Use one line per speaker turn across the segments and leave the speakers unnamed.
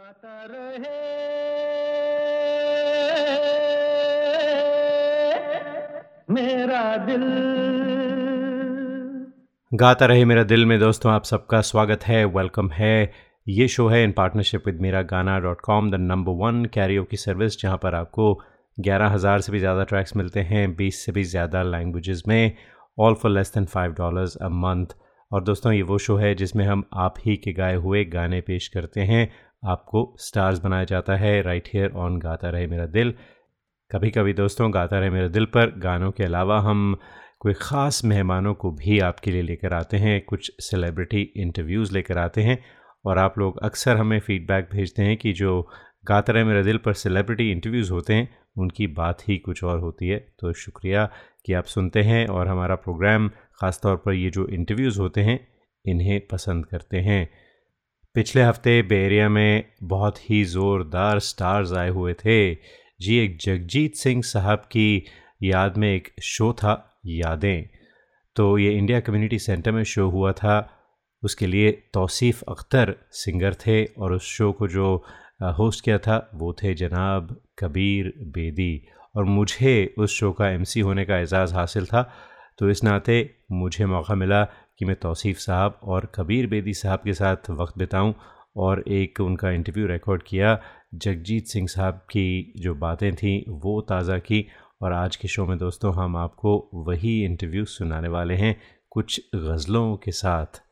गाता रहे। मेरा दिल। गाता रहे मेरा दिल में दोस्तों, आप सबका स्वागत है वेलकम है। ये शो है इन partnership with Mera Gana dot com the number one Cairo की सर्विस जहाँ पर आपको ग्यारह हज़ार से भी ज़्यादा ट्रैक्स मिलते हैं, बीस से भी ज़्यादा लैंग्वेजेस में all for less than five dollars a month और दोस्तों, ये वो शो है जिसमें हम आप ही के गाए हुए गाने पेश करते हैं। आपको स्टार्स बनाया जाता है, राइट हेयर ऑन गाता रहे मेरा दिल। कभी कभी दोस्तों, गाता रहे मेरे दिल पर गानों के अलावा हम कोई ख़ास मेहमानों को भी आपके लिए लेकर आते हैं, कुछ सेलिब्रिटी इंटरव्यूज़ लेकर आते हैं और आप लोग अक्सर हमें फ़ीडबैक भेजते हैं कि जो गाता रहे मेरे दिल पर सेलिब्रिटी इंटरव्यूज़ होते हैं, उनकी बात ही कुछ और होती है। तो शुक्रिया कि आप सुनते हैं और हमारा प्रोग्राम ख़ास तौर पर ये जो इंटरव्यूज़ होते हैं, इन्हें पसंद करते हैं। पिछले हफ़्ते बेरिया में बहुत ही ज़ोरदार स्टार्स आए हुए थे। जी, एक जगजीत सिंह साहब की याद में एक शो था, यादें। तो ये इंडिया कम्युनिटी सेंटर में शो हुआ था। उसके लिए तौसीफ़ अख्तर सिंगर थे और उस शो को जो होस्ट किया था, वो थे जनाब कबीर बेदी। और मुझे उस शो का एमसी होने का एज़ाज़ हासिल था। तो इस नाते मुझे मौका मिला कि मैं तौसीफ़ साहब और कबीर बेदी साहब के साथ वक्त बिताऊं और एक उनका इंटरव्यू रिकॉर्ड किया। जगजीत सिंह साहब की जो बातें थीं, वो ताज़ा की और आज के शो में दोस्तों, हम आपको वही इंटरव्यू सुनाने वाले हैं कुछ गज़लों के साथ।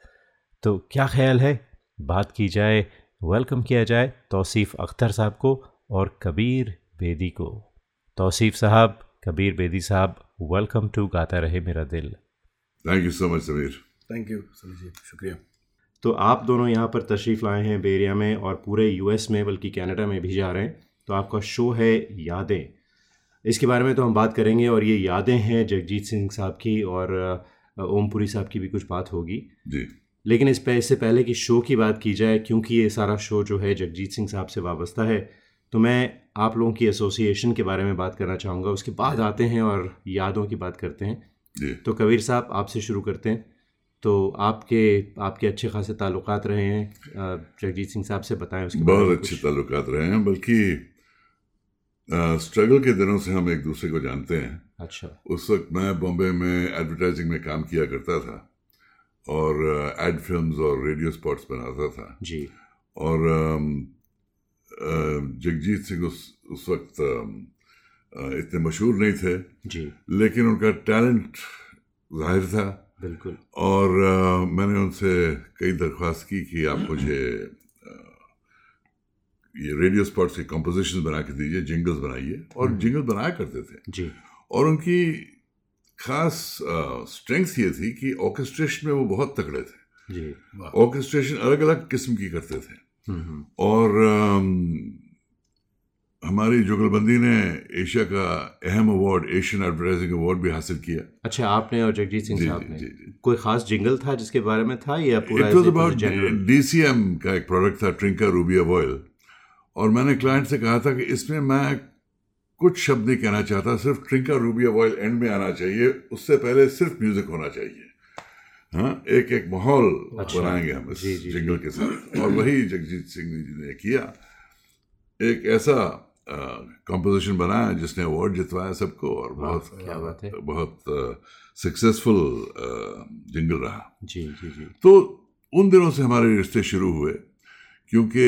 तो क्या ख्याल है? बात की जाए वेलकम किया जाए तौसीफ़ अख्तर साहब को और कबीर बेदी को। तौसीफ़ साहब, कबीर बेदी साहब welcome to Gata Rahe Mera Dil.
Thank you so much Sameer
thank you Sameer ji शुक्रिया
तो आप दोनों यहाँ पर तशरीफ़ लाए हैं बेरिया में और पूरे यूएस में बल्कि कनाडा में भी जा रहे हैं। तो आपका शो है यादें। इसके बारे में तो हम बात करेंगे और ये यादें हैं जगजीत सिंह साहब की और ओमपुरी साहब की भी कुछ बात होगी।
जी।
लेकिन इस इससे पहले कि शो की बात की जाए क्योंकि ये सारा शो जो है जगजीत सिंह साहब से वाबस्ता है तो मैं आप लोगों की एसोसिएशन के बारे में बात करना चाहूँगा। उसके बाद आते हैं और यादों की बात करते हैं।
जी।
तो कबीर साहब आपसे शुरू करते हैं। तो आपके आपके अच्छे खासे ताल्लुक रहे हैं। जगजीत सिंह साहब से बताएँ उसके
बहुत अच्छे
कुछ।
ताल्लुकात रहे हैं बल्कि स्ट्रगल के दिनों से हम एक दूसरे को जानते हैं।
अच्छा।
उस वक्त मैं बॉम्बे में एडवर्टाइजिंग में काम किया करता था और एड फिल्म्स और रेडियो स्पॉट्स बनाता था।
जी।
और जगजीत सिंह उस उस वक्त इतने मशहूर नहीं थे।
जी।
लेकिन उनका टैलेंट ज़ाहिर था।
बिल्कुल।
और अ, मैंने उनसे कई दरख्वास्त की कि आप मुझे ये रेडियो स्पॉट्स से कंपोजिशन बना के दीजिए जिंगल्स बनाइए। और
हम्म।
जिंगल बनाया करते थे।
जी।
और उनकी खास स्ट्रेंथ ये थी कि ऑर्केस्ट्रेशन में वो बहुत तगड़े थे।
जी
ऑर्केस्ट्रेशन अलग अलग किस्म की करते थे।
हम्म, हम्म,
और अम, हमारी जुगलबंदी ने एशिया का अहम अवार्ड एशियन एडवर्टाइजिंग अवार्ड भी हासिल किया।
अच्छा आपने और जगजीत सिंह साहब ने?
जी जी।
कोई खास जिंगल था जिसके बारे में था या पूरा
इट वॉज़
ऐसे
अबाउट डीसीएम का एक प्रोडक्ट था ट्रिंका रूबिया ऑयल और मैंने क्लाइंट से कहा था कि इसमें मैं कुछ शब्द नहीं कहना चाहता सिर्फ़ ट्रिंका रूबिया ऑयल एंड में आना चाहिए उससे पहले सिर्फ़ म्यूज़िक होना चाहिए। हाँ एक एक माहौल
अच्छा।
बनाएँगे हम इस जिंगल के साथ। और वही जगजीत सिंह जी ने किया। एक ऐसा कंपोजिशन बनाया जिसने अवार्ड जितवाया सबको और बहुत
क्या बात है।
बहुत सक्सेसफुल जिंगल रहा।
जी जी जी।
तो उन दिनों से हमारे रिश्ते शुरू हुए क्योंकि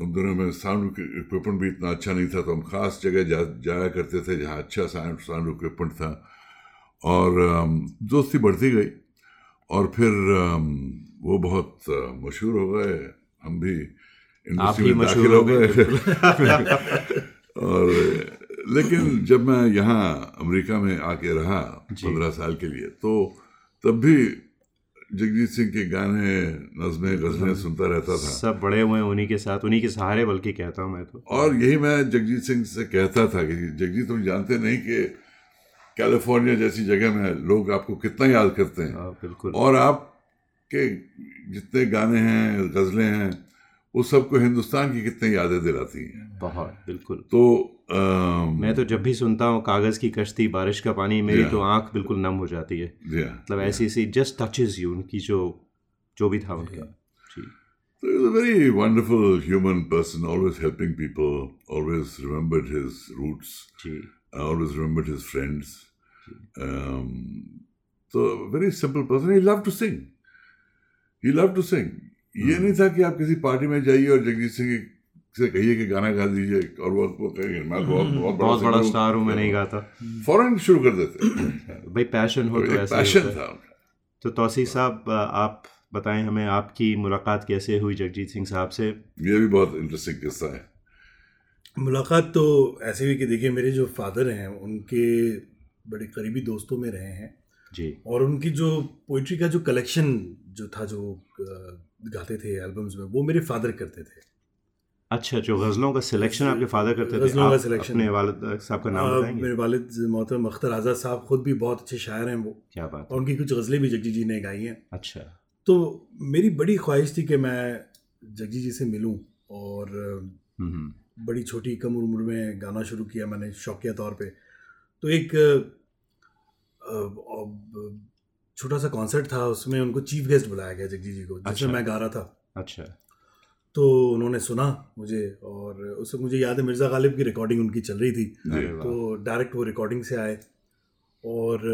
उन दिनों में साउंड इक्विपमेंट भी इतना अच्छा नहीं था तो हम ख़ास जगह जा जाया करते थे जहाँ अच्छा साउंड साउंड इक्विपमेंट था। और दोस्ती बढ़ती गई और फिर वो बहुत मशहूर हो गए। हम भी इंडस्ट्री
भी
में
मशहूर
दाखिल हो
हो गए
और लेकिन जब मैं यहाँ अमेरिका में आके रहा पंद्रह साल के लिए तो तब भी जगजीत सिंह के गाने नज़में गज़लें सुनता रहता था।
सब बड़े हुए उन्हीं के साथ उन्हीं के सहारे बल्कि कहता हूँ मैं तो।
और यही मैं जगजीत सिंह से कहता था कि जगजीत तुम जानते नहीं कि कैलिफ़ोर्निया जैसी जगह में लोग आपको कितना याद करते हैं।
हाँ, बिल्कुल।
और आपके जितने गाने हैं गज़लें हैं वो सबको हिंदुस्तान की कितनी यादें दिलाती हैं।
बहुत बिल्कुल।
तो आ,
मैं तो जब भी सुनता हूँ कागज़ की कश्ती बारिश का पानी मेरी तो आँख बिल्कुल नम हो जाती है। मतलब ऐसी ऐसी जस्ट टचेज यू उनकी जो जो भी था उनका।
तो is a very wonderful human person always helping people always remembered his roots always remembered his friends तो very simple person he love to sing he love to sing ये नहीं था कि आप किसी पार्टी में जाइए और जगजीत सिंह से कहिए कि गाना गा दीजिए और वो आपको कहेंगे मैं बहुत बहुत
बहुत बड़ा
singer
स्टार हूँ मैं नहीं गाता।
फ़ौरन शुरू कर देते
भाई पैशन हो तो
पैशन था
तो तौसीफ साहब आप बताएँ हमें आपकी मुलाकात कैसे हुई जगजीत सिंह साहब से?
ये भी बहुत इंटरेस्टिंग किस्सा है।
मुलाकात तो ऐसे हुई कि देखिए मेरे जो फादर हैं उनके बड़े करीबी दोस्तों में रहे हैं।
जी।
और उनकी जो पोइट्री का जो कलेक्शन जो था जो गाते थे एल्बम्स में वो मेरे फादर करते थे।
अच्छा जो गज़लों का सिलेक्शन आपके फादर करते थे
गज़लों का selection।
अपने वालिद साहब का नाम बताएँगे?
मेरे वालिद मोहतरम अख्तर आज़ाद साहब खुद भी बहुत अच्छे शायर हैं वो।
क्या बात
और उनकी कुछ गज़लें भी जगजी जी ने गाई हैं।
अच्छा।
तो मेरी बड़ी ख्वाहिश थी कि मैं जगजी जी से मिलूँ और
हम्म, हम्म,
बड़ी छोटी कम उम्र में गाना शुरू किया मैंने शौकिया तौर पर तो एक छोटा सा कॉन्सर्ट था उसमें उनको चीफ गेस्ट बुलाया गया जगजी जी को
अच्छा।
जिसमें मैं गा रहा था।
अच्छा।
तो उन्होंने सुना मुझे और उस मुझे याद है मिर्ज़ा गालिब की रिकॉर्डिंग उनकी चल रही थी। तो डायरेक्ट वो रिकॉर्डिंग से आए और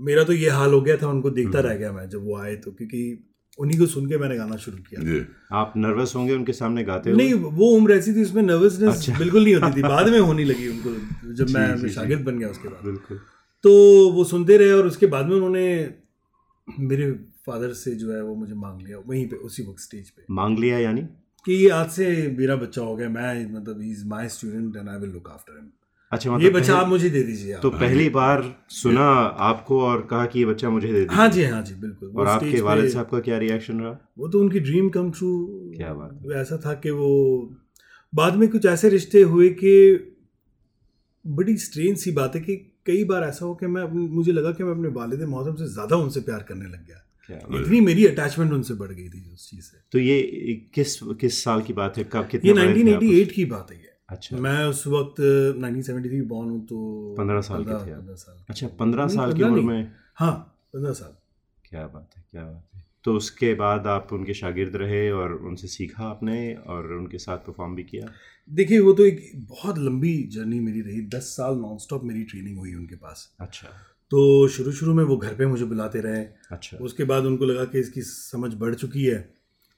मेरा तो ये हाल हो गया था उनको देखता
हम्म।
रह गया मैं जब वो आए तो क्योंकि उन्हीं को सुन के मैंने गाना शुरू किया।
आप नर्वस होंगे उनके सामने गाते हुए?
नहीं वो उम्र ऐसी थी उसमें नर्वसनेस
अच्छा।
बिल्कुल नहीं होती थी। बाद में होने लगी उनको जब मैं। शागिर्द बन गया उसके बाद।
बिल्कुल।
तो वो सुनते रहे और उसके बाद में उन्होंने मेरे फादर से जो है वो मुझे मांग लिया वहीं पे उसी वक्त स्टेज पे।
मांग लिया यानी?
कि ये आज से मेरा बच्चा हो गया मैं मतलब is my student and I will look after him
अच्छा मतलब
ये बच्चा आप मुझे दे दीजिए
तो पहली बार सुना आपको और कहा कि ये बच्चा मुझे दे दीजिए।
हाँ जी हाँ जी बिल्कुल।
और आपके वालिद साहब का क्या रिएक्शन रहा?
वो तो उनकी ड्रीम कम ट्रू
क्या बात
ऐसा था कि वो बाद में कुछ ऐसे रिश्ते हुए कि बड़ी स्ट्रेंज सी बात है कि कई बार ऐसा हो कि मैं मुझे लगा कि मैं अपने वालिद मोहतरम से ज़्यादा उनसे प्यार करने लग गया। इतनी मेरी अटैचमेंट उनसे बढ़ गई थी उस चीज़ से।
तो ये किस किस साल की बात है? कब कितने
ये
बड़े थे आप
1988 की बात है ये।
अच्छा।
मैं उस वक्त 1973 बॉर्न हूँ तो
15 साल के थे आप।
15 साल।
अच्छा पंद्रह साल की उम्र में?
हाँ पंद्रह साल।
क्या बात है क्या बात है। तो उसके बाद आप उनके शागिर्द रहे और उनसे सीखा आपने और उनके साथ परफॉर्म भी किया?
देखिए वो तो एक बहुत लंबी जर्नी मेरी रही। दस साल नॉन स्टॉप मेरी ट्रेनिंग हुई उनके पास।
अच्छा।
तो शुरू शुरू में वो घर पे मुझे बुलाते रहे।
अच्छा।
उसके बाद उनको लगा कि इसकी समझ बढ़ चुकी है।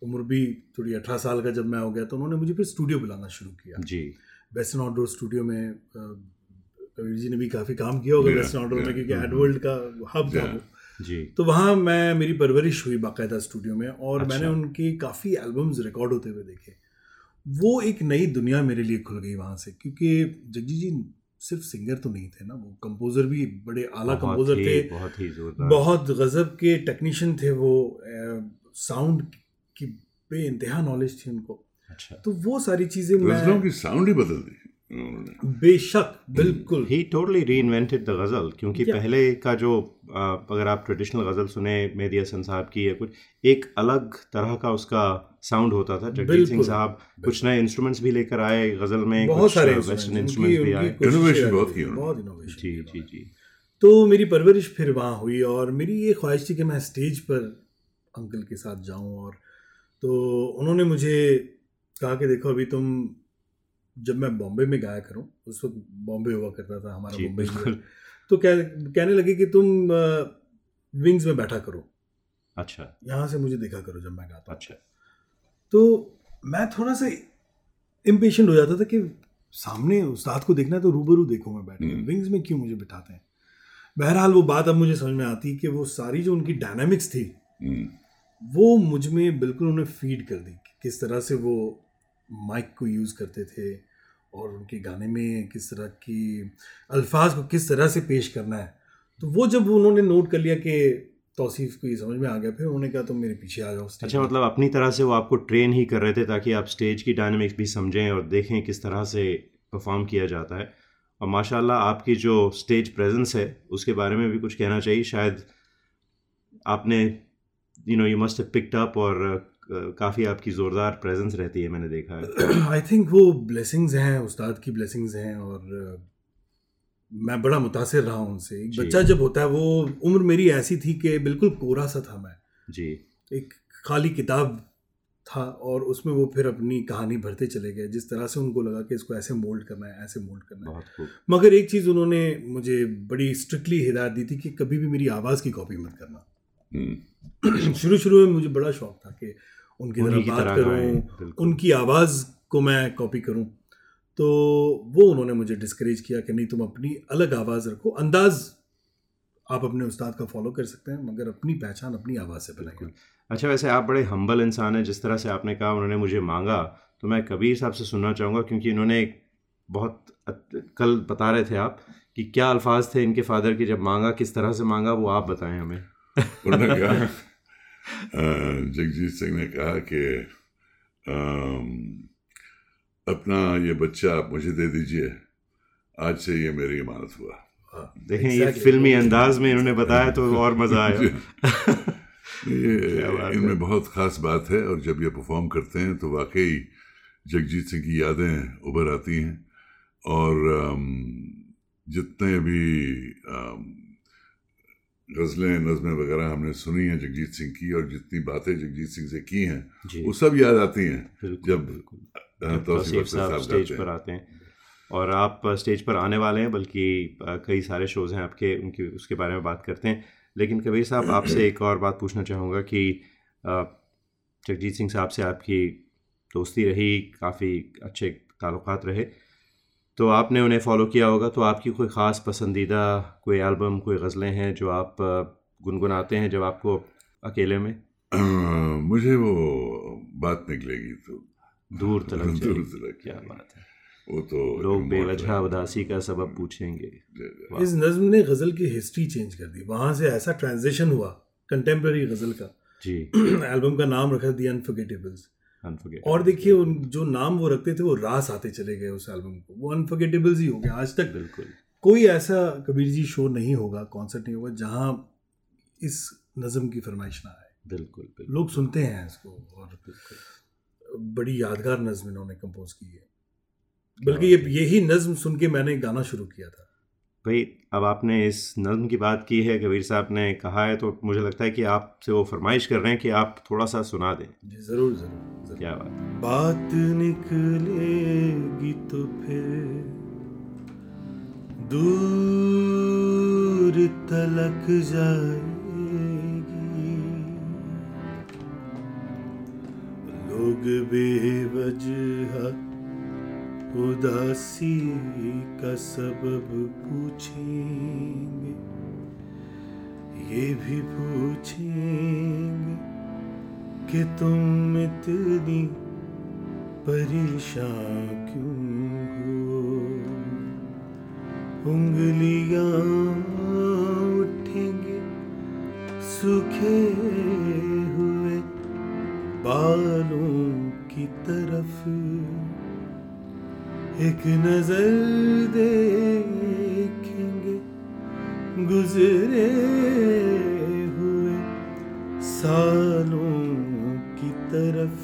उम्र भी थोड़ी अठारह साल का जब मैं हो गया तो उन्होंने मुझे फिर स्टूडियो बुलाना शुरू किया।
जी।
वेस्टर्न आउटडोर स्टूडियो में कबीर जी ने भी काफ़ी काम किया होगा वेस्टर्न आउटडोर में क्योंकि
हम्म,
एडवर्ल्ड का हब था वो।
जी।
तो वहाँ मैं मेरी परवरिश हुई बाकायदा स्टूडियो में और
अच्छा।
मैंने उनके काफ़ी एल्बम्स रिकॉर्ड होते हुए देखे। वो एक नई दुनिया मेरे लिए खुल गई वहाँ से क्योंकि जगजी जी सिर्फ़ सिंगर तो नहीं थे ना वो कंपोजर भी बड़े आला कंपोजर थे।
बहुत ही
बहुत गजब के टेक्नीशियन थे वो साउंड की बे इंतहा नॉलेज थी उनको।
अच्छा।
तो वो सारी चीज़ें
गजलों की साउंड ही बदल दी।
बेशक बिल्कुल।
He totally reinvented the ghazal क्योंकि
Yeah.
पहले का जो अगर आप ट्रेडिशनल गज़ल सुने मेहदी हसन साहब की या कुछ एक अलग तरह का उसका साउंड होता था जगजीत सिंह साहब कुछ नए इंस्ट्रूमेंट्स भी लेकर आए गज़ल में
बहुत
कुछ
सारे
वेस्टर्न इंस्ट्रूमेंट्स भी आए।
रही,
बहुत की
बहुत innovation
जी जी जी।
तो मेरी परवरिश फिर वहाँ हुई और मेरी ये ख्वाहिश थी कि मैं स्टेज पर अंकल के साथ जाऊँ और तो उन्होंने मुझे कहा कि देखो अभी तुम जब मैं बॉम्बे में गाया करूँ उस वक्त बॉम्बे हुआ करता था हमारा मुंबई
बिल्कुल।
तो कह कहने लगे कि तुम विंग्स में बैठा करो।
अच्छा।
यहाँ से मुझे देखा करो जब मैं गाता
अच्छा।
तो मैं थोड़ा सा इम्पेशेंट हो जाता था कि सामने उस्ताद को देखना है तो रूबरू देखो मैं बैठ के।
हम्म।
विंग्स में क्यों मुझे बिठाते हैं? बहरहाल वो बात अब मुझे समझ में आती कि वो सारी जो उनकी डायनामिक्स थी
हम्म,
वो मुझमें बिल्कुल उन्हें फ़ीड कर दी कि किस तरह से वो माइक को यूज़ करते थे। और उनके गाने में किस तरह की अल्फाज को किस तरह से पेश करना है। तो वो जब उन्होंने नोट कर लिया कि तौसीफ को ये समझ में आ गया फिर उन्होंने कहा तुम मेरे पीछे आ जाओ
अच्छा मतलब अपनी तरह से वो आपको ट्रेन ही कर रहे थे ताकि आप स्टेज की डायनामिक्स भी समझें और देखें किस तरह से परफॉर्म किया जाता है। और माशाल्लाह आपकी जो स्टेज प्रेजेंस है उसके बारे में भी कुछ कहना चाहिए। शायद आपने you know you must picked up और काफ़ी आपकी ज़ोरदार प्रेजेंस रहती है मैंने देखा है।
आई थिंक वो ब्लेसिंग्स हैं उस्ताद की ब्लेसिंग्स हैं और मैं बड़ा मुतासिर रहा हूँ उनसे। एक बच्चा जब होता है वो उम्र मेरी ऐसी थी कि बिल्कुल कोरा सा था मैं।
जी।
एक खाली किताब
था और उसमें वो फिर अपनी कहानी भरते चले गए जिस तरह से उनको लगा कि इसको ऐसे मोल्ड करना है ऐसे मोल्ड करना है। मगर एक चीज़ उन्होंने मुझे बड़ी स्ट्रिक्टली हिदायत दी थी कि कभी भी मेरी आवाज़ की कॉपी मत करना।
हम्म,
शुरू शुरू में मुझे बड़ा शौक था कि उनकी तरह बात करूँ। उनकी आवाज़ को मैं कॉपी करूँ। तो वो उन्होंने मुझे डिस्करेज किया कि नहीं तुम अपनी अलग आवाज़ रखो। अंदाज आप अपने उस्ताद का फॉलो कर सकते हैं मगर अपनी पहचान अपनी आवाज़ से बनाइए।
अच्छा वैसे आप बड़े हम्बल इंसान हैं जिस तरह से आपने कहा उन्होंने मुझे मांगा तो मैं कबीर साहब से सुनना चाहूँगा क्योंकि इन्होंने एक बहुत कल बता रहे थे आप कि क्या अल्फाज थे इनके फादर की जब मांगा किस तरह से मांगा वो आप बताएँ हमें।
उन्होंने कहा जगजीत सिंह ने कहा कि अपना ये बच्चा आप मुझे दे दीजिए। आज से ये मेरी इमानत हुआ।
देखें ये फिल्मी अंदाज में इन्होंने बताया तो और मज़ा आया।
ये इनमें बहुत ख़ास बात है और जब ये परफॉर्म करते हैं तो वाकई जगजीत सिंह की यादें उभर आती हैं। और जितने भी गज़लें नज़में वगैरह हमने सुनी हैं जगजीत सिंह की और जितनी बातें जगजीत सिंह से की हैं
जी।
वो सब याद आती हैं जब तौसीफ
साहब स्टेज पर आते हैं। और आप स्टेज पर आने वाले हैं बल्कि कई सारे शोज़ हैं आपके उनकी उसके बारे में बात करते हैं। लेकिन कबीर साहब आपसे एक और बात पूछना चाहूँगा कि जगजीत सिंह साहब से आपकी दोस्ती रही काफ़ी अच्छे ताल्लुकात रहे। तो आपने उन्हें फॉलो किया होगा तो आपकी कोई ख़ास पसंदीदा कोई एल्बम कोई गज़लें हैं जो आप गुनगुनाते हैं जब आपको अकेले में?
अ, मुझे वो बात निकलेगी तो
दूर तलक
दूर। तलक
क्या बात है।
वो तो
लोग बेवजह उदासी का सबब पूछेंगे।
इस नज्म ने गज़ल की हिस्ट्री चेंज कर दी। वहाँ से ऐसा ट्रांजिशन हुआ कंटेम्प्रेरी गज़ल का।
जी।
एल्बम का नाम रखा दी अनफर्गेटेबल्स
अनफॉरगेटेबल
और देखिए उन जो नाम वो रखते थे वो रास आते चले गए उस एल्बम को। वो अनफर्गेटेबल्स ही हो गया आज तक
बिल्कुल।
कोई ऐसा कबीर जी शो नहीं होगा कॉन्सर्ट नहीं होगा जहाँ इस नज़म की फरमाइश ना आए।
बिल्कुल बिल्कुल।
लोग सुनते हैं इसको और बड़ी यादगार नज्म इन्होंने कंपोज की है। बल्कि ये यही नज्म सुन के मैंने गाना शुरू किया था।
भाई अब आपने इस नज्म की बात की है कबीर साहब ने कहा है तो मुझे लगता है कि आपसे वो फरमाइश कर रहे हैं कि आप थोड़ा सा सुना दें।
जी ज़रूर ज़रूर ज़रूर।
क्या बात
बात निकलेगी तो फिर दूर तलक जाएगी। लोग बेवजह उदासी का सबब पूछेंगे, ये भी पूछेंगे कि तुम इतनी परेशान क्यों हो? उंगलियाँ उठेंगे, सूखे हुए बालों की तरफ़ एक नज़र देखेंगे गुजरे हुए सालों की तरफ़।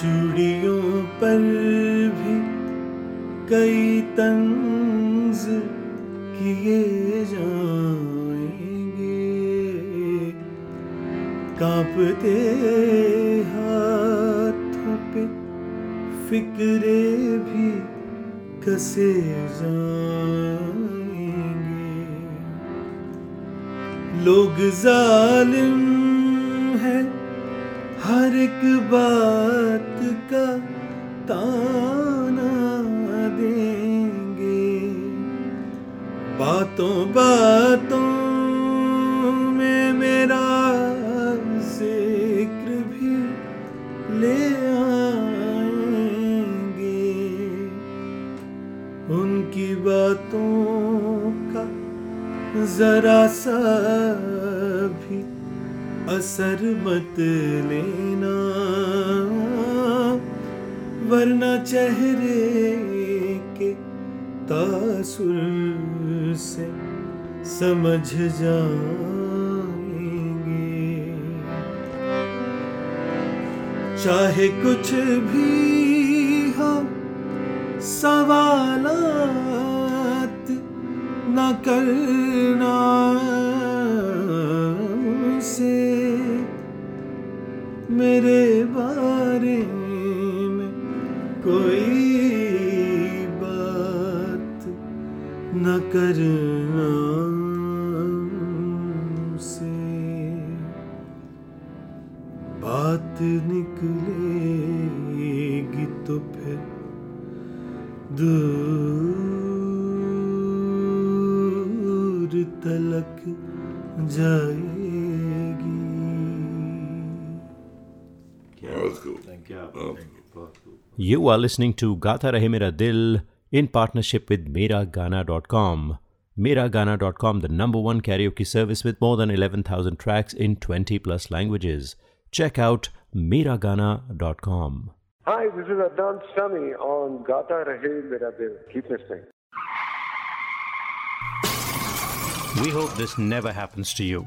चूड़ियों पर भी कई तंज किए जाएँगे। कांपते फिक्रे भी कसे जाएँगे? लोग जालिम है हर एक बात का ताना देंगे। बातों बातों जरा सा भी असर मत लेना। वरना चेहरे के तासुर से समझ जाएँगे। चाहे कुछ भी हो सवाल न करना
You are listening to Gata Rahe Mera Dil in partnership with Miragana.com. Miragana.com, the number one karaoke service with more than 11,000 tracks in 20 plus languages. Check out Miragana.com.
Hi, this is Adnan Sami on Gata Rahe Mera Dil. Keep listening.
We hope this never happens to you.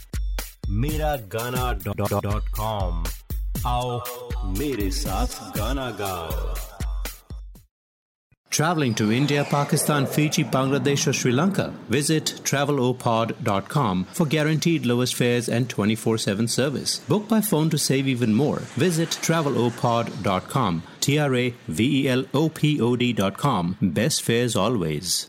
Meragana.com आओ मेरे साथ गाना गाओ Traveling to India, Pakistan, Fiji, Bangladesh, or Sri Lanka? Visit travelopod.com for guaranteed lowest fares and 24 7 service. Book by phone to save even more. Visit travelopod.com. T R A V E L O P O D.com. Best fares always.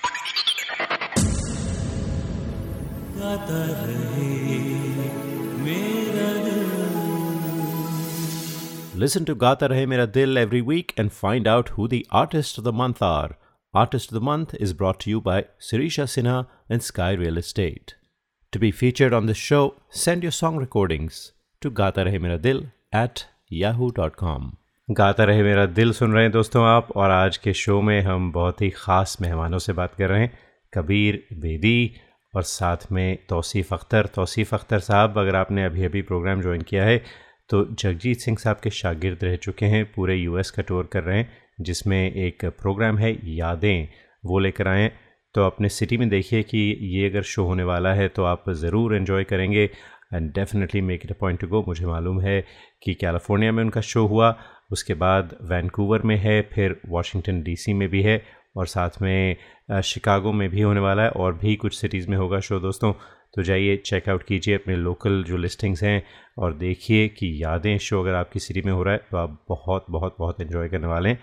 गाता रहे मेरा दिल
Listen to Gata Rahe Mera Dil every week and find out who the artists of the month are. Artist of the Month is brought to you by Sirisha Sinha and Sky Real Estate. To be featured on the show, send your song recordings to Gata Rahe Mera Dil at yahoo.com. गाता रहे मेरा दिल सुन रहे हैं दोस्तों आप और आज के शो में हम बहुत ही ख़ास मेहमानों से बात कर रहे हैं कबीर बेदी और साथ में तौसीफ़ अख्तर तौसीफ़ अख्तर साहब, अगर आपने अभी अभी प्रोग्राम ज्वाइन किया है तो जगजीत सिंह साहब के शागिर्द रह चुके हैं, पूरे यूएस का टूर कर रहे हैं, जिसमें एक प्रोग्राम है, यादें, वो लेकर आएँ तो अपने सिटी में देखिए कि ये अगर शो होने वाला है तो आप ज़रूर इन्जॉय करेंगे and definitely make it a point to go मुझे मालूम है कि कैलिफ़ोर्निया में उनका शो हुआ, उसके बाद वैनकूवर में है, फिर वाशिंगटन डीसी में भी है और साथ में शिकागो में भी होने वाला है और भी कुछ सिटीज़ में होगा शो दोस्तों। तो जाइए चेकआउट कीजिए अपने लोकल जो लिस्टिंग्स हैं और देखिए कि यादें शो अगर आपकी सिटी में हो रहा है तो आप बहुत बहुत बहुत इन्जॉय करने वाले हैं।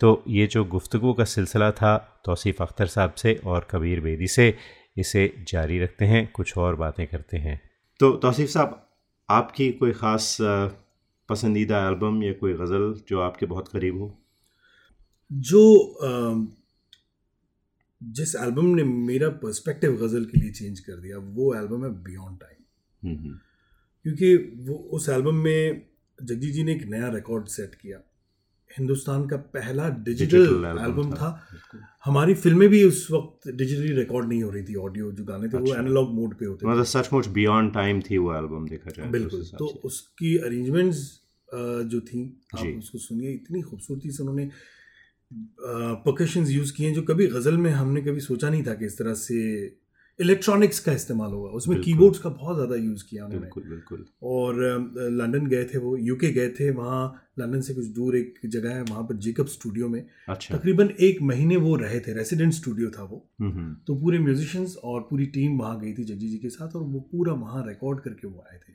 तो ये जो गुफ्तु का सिलसिला था, तौसीफ़ अख्तर साहब से और कबीर बेदी से, इसे जारी रखते हैं, कुछ और बातें करते हैं। तो तौसीफ़ साहब, आपकी कोई ख़ास पसंदीदा एल्बम या कोई गज़ल जो आपके बहुत करीब हो?
जो जिस एल्बम ने मेरा पर्सपेक्टिव गज़ल के लिए चेंज कर दिया वो एल्बम है बियॉन्ड टाइम क्योंकि वो उस एल्बम में जगजीत जी ने एक नया रिकॉर्ड सेट किया। हिंदुस्तान का पहला
डिजिटल
एल्बम था। था। हमारी फ़िल्में भी उस वक्त डिजिटली रिकॉर्ड नहीं हो रही थी ऑडियो जो गाने थे
अच्छा। वो।
एनालॉग मोड पे होते
मतलब सचमुच बियॉन्ड टाइम थी वो एल्बम देखा जाए तो
बिल्कुल। तो उसकी अरेंजमेंट्स जो थी आप उसको सुनिए इतनी खूबसूरती से उन्होंने परकशंस यूज़ किए हैं जो कभी गज़ल में हमने कभी सोचा नहीं था कि इस तरह से इलेक्ट्रॉनिक्स का इस्तेमाल होगा। उसमें। कीबोर्ड्स का बहुत ज़्यादा यूज़ किया उन्होंने
बिल्कुल बिल्कुल।
और लंदन गए थे वो यूके गए थे वहाँ लंदन से कुछ दूर एक जगह है वहाँ पर जेकब स्टूडियो में।
अच्छा।
तकरीबन एक महीने वो रहे थे रेसिडेंट स्टूडियो था वो।
हम्म, हम्म,
तो पूरे म्यूजिशंस और पूरी टीम वहाँ गई थी जगजी जी के साथ और वो पूरा वहाँ रिकॉर्ड करके वो आए थे।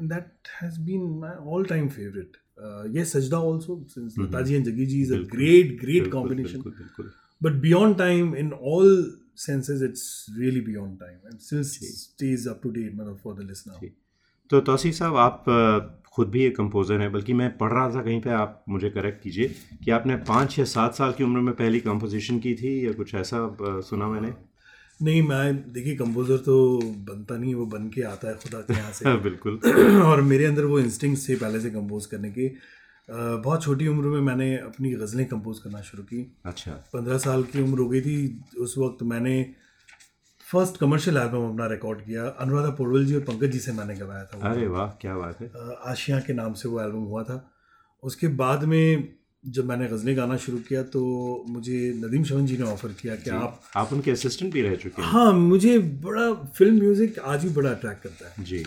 That has been my all time favourite ये Sajda also since
hmm,
Lataji and Jaggi ji is अ
बिल्कुल,
ग्रेट ग्रेट
बिल्कुल,
कॉम्बिनेशन
बिल्कुल बिल्कुल
but beyond time in all senses it's really beyond time and still stays up to date मतलब for the listener।
तो तौसीफ साहब आप खुद भी एक कंपोज़र हैं बल्कि मैं पढ़ रहा था कहीं पे आप मुझे करेक्ट कीजिए कि आपने पाँच या सात साल की उम्र में पहली कंपोजिशन की थी या कुछ ऐसा सुना मैंने?
नहीं मैं देखिए कंपोजर तो बनता नहीं वो बन के आता है खुदा के यहाँ से।
बिल्कुल।
और मेरे अंदर वो इंस्टिंग थे पहले से कंपोज करने के। बहुत छोटी उम्र में मैंने अपनी गज़लें कंपोज करना शुरू की।
अच्छा।
पंद्रह साल की उम्र हो गई थी उस वक्त मैंने फ़र्स्ट कमर्शियल एल्बम अपना रिकॉर्ड किया अनुराधा पोडवल जी और पंकज जी से मैंने गवाया था
अरे वाह क्या बात है।
आशिया के नाम से वो एल्बम हुआ था। उसके बाद में जब मैंने गज़लें गाना शुरू किया तो मुझे नदीम शवन जी ने ऑफ़र किया कि आप
आप उनके असिस्टेंट भी रह चुके हैं।
हाँ मुझे बड़ा फ़िल्म म्यूज़िक आज भी बड़ा अट्रैक्ट करता है।
जी।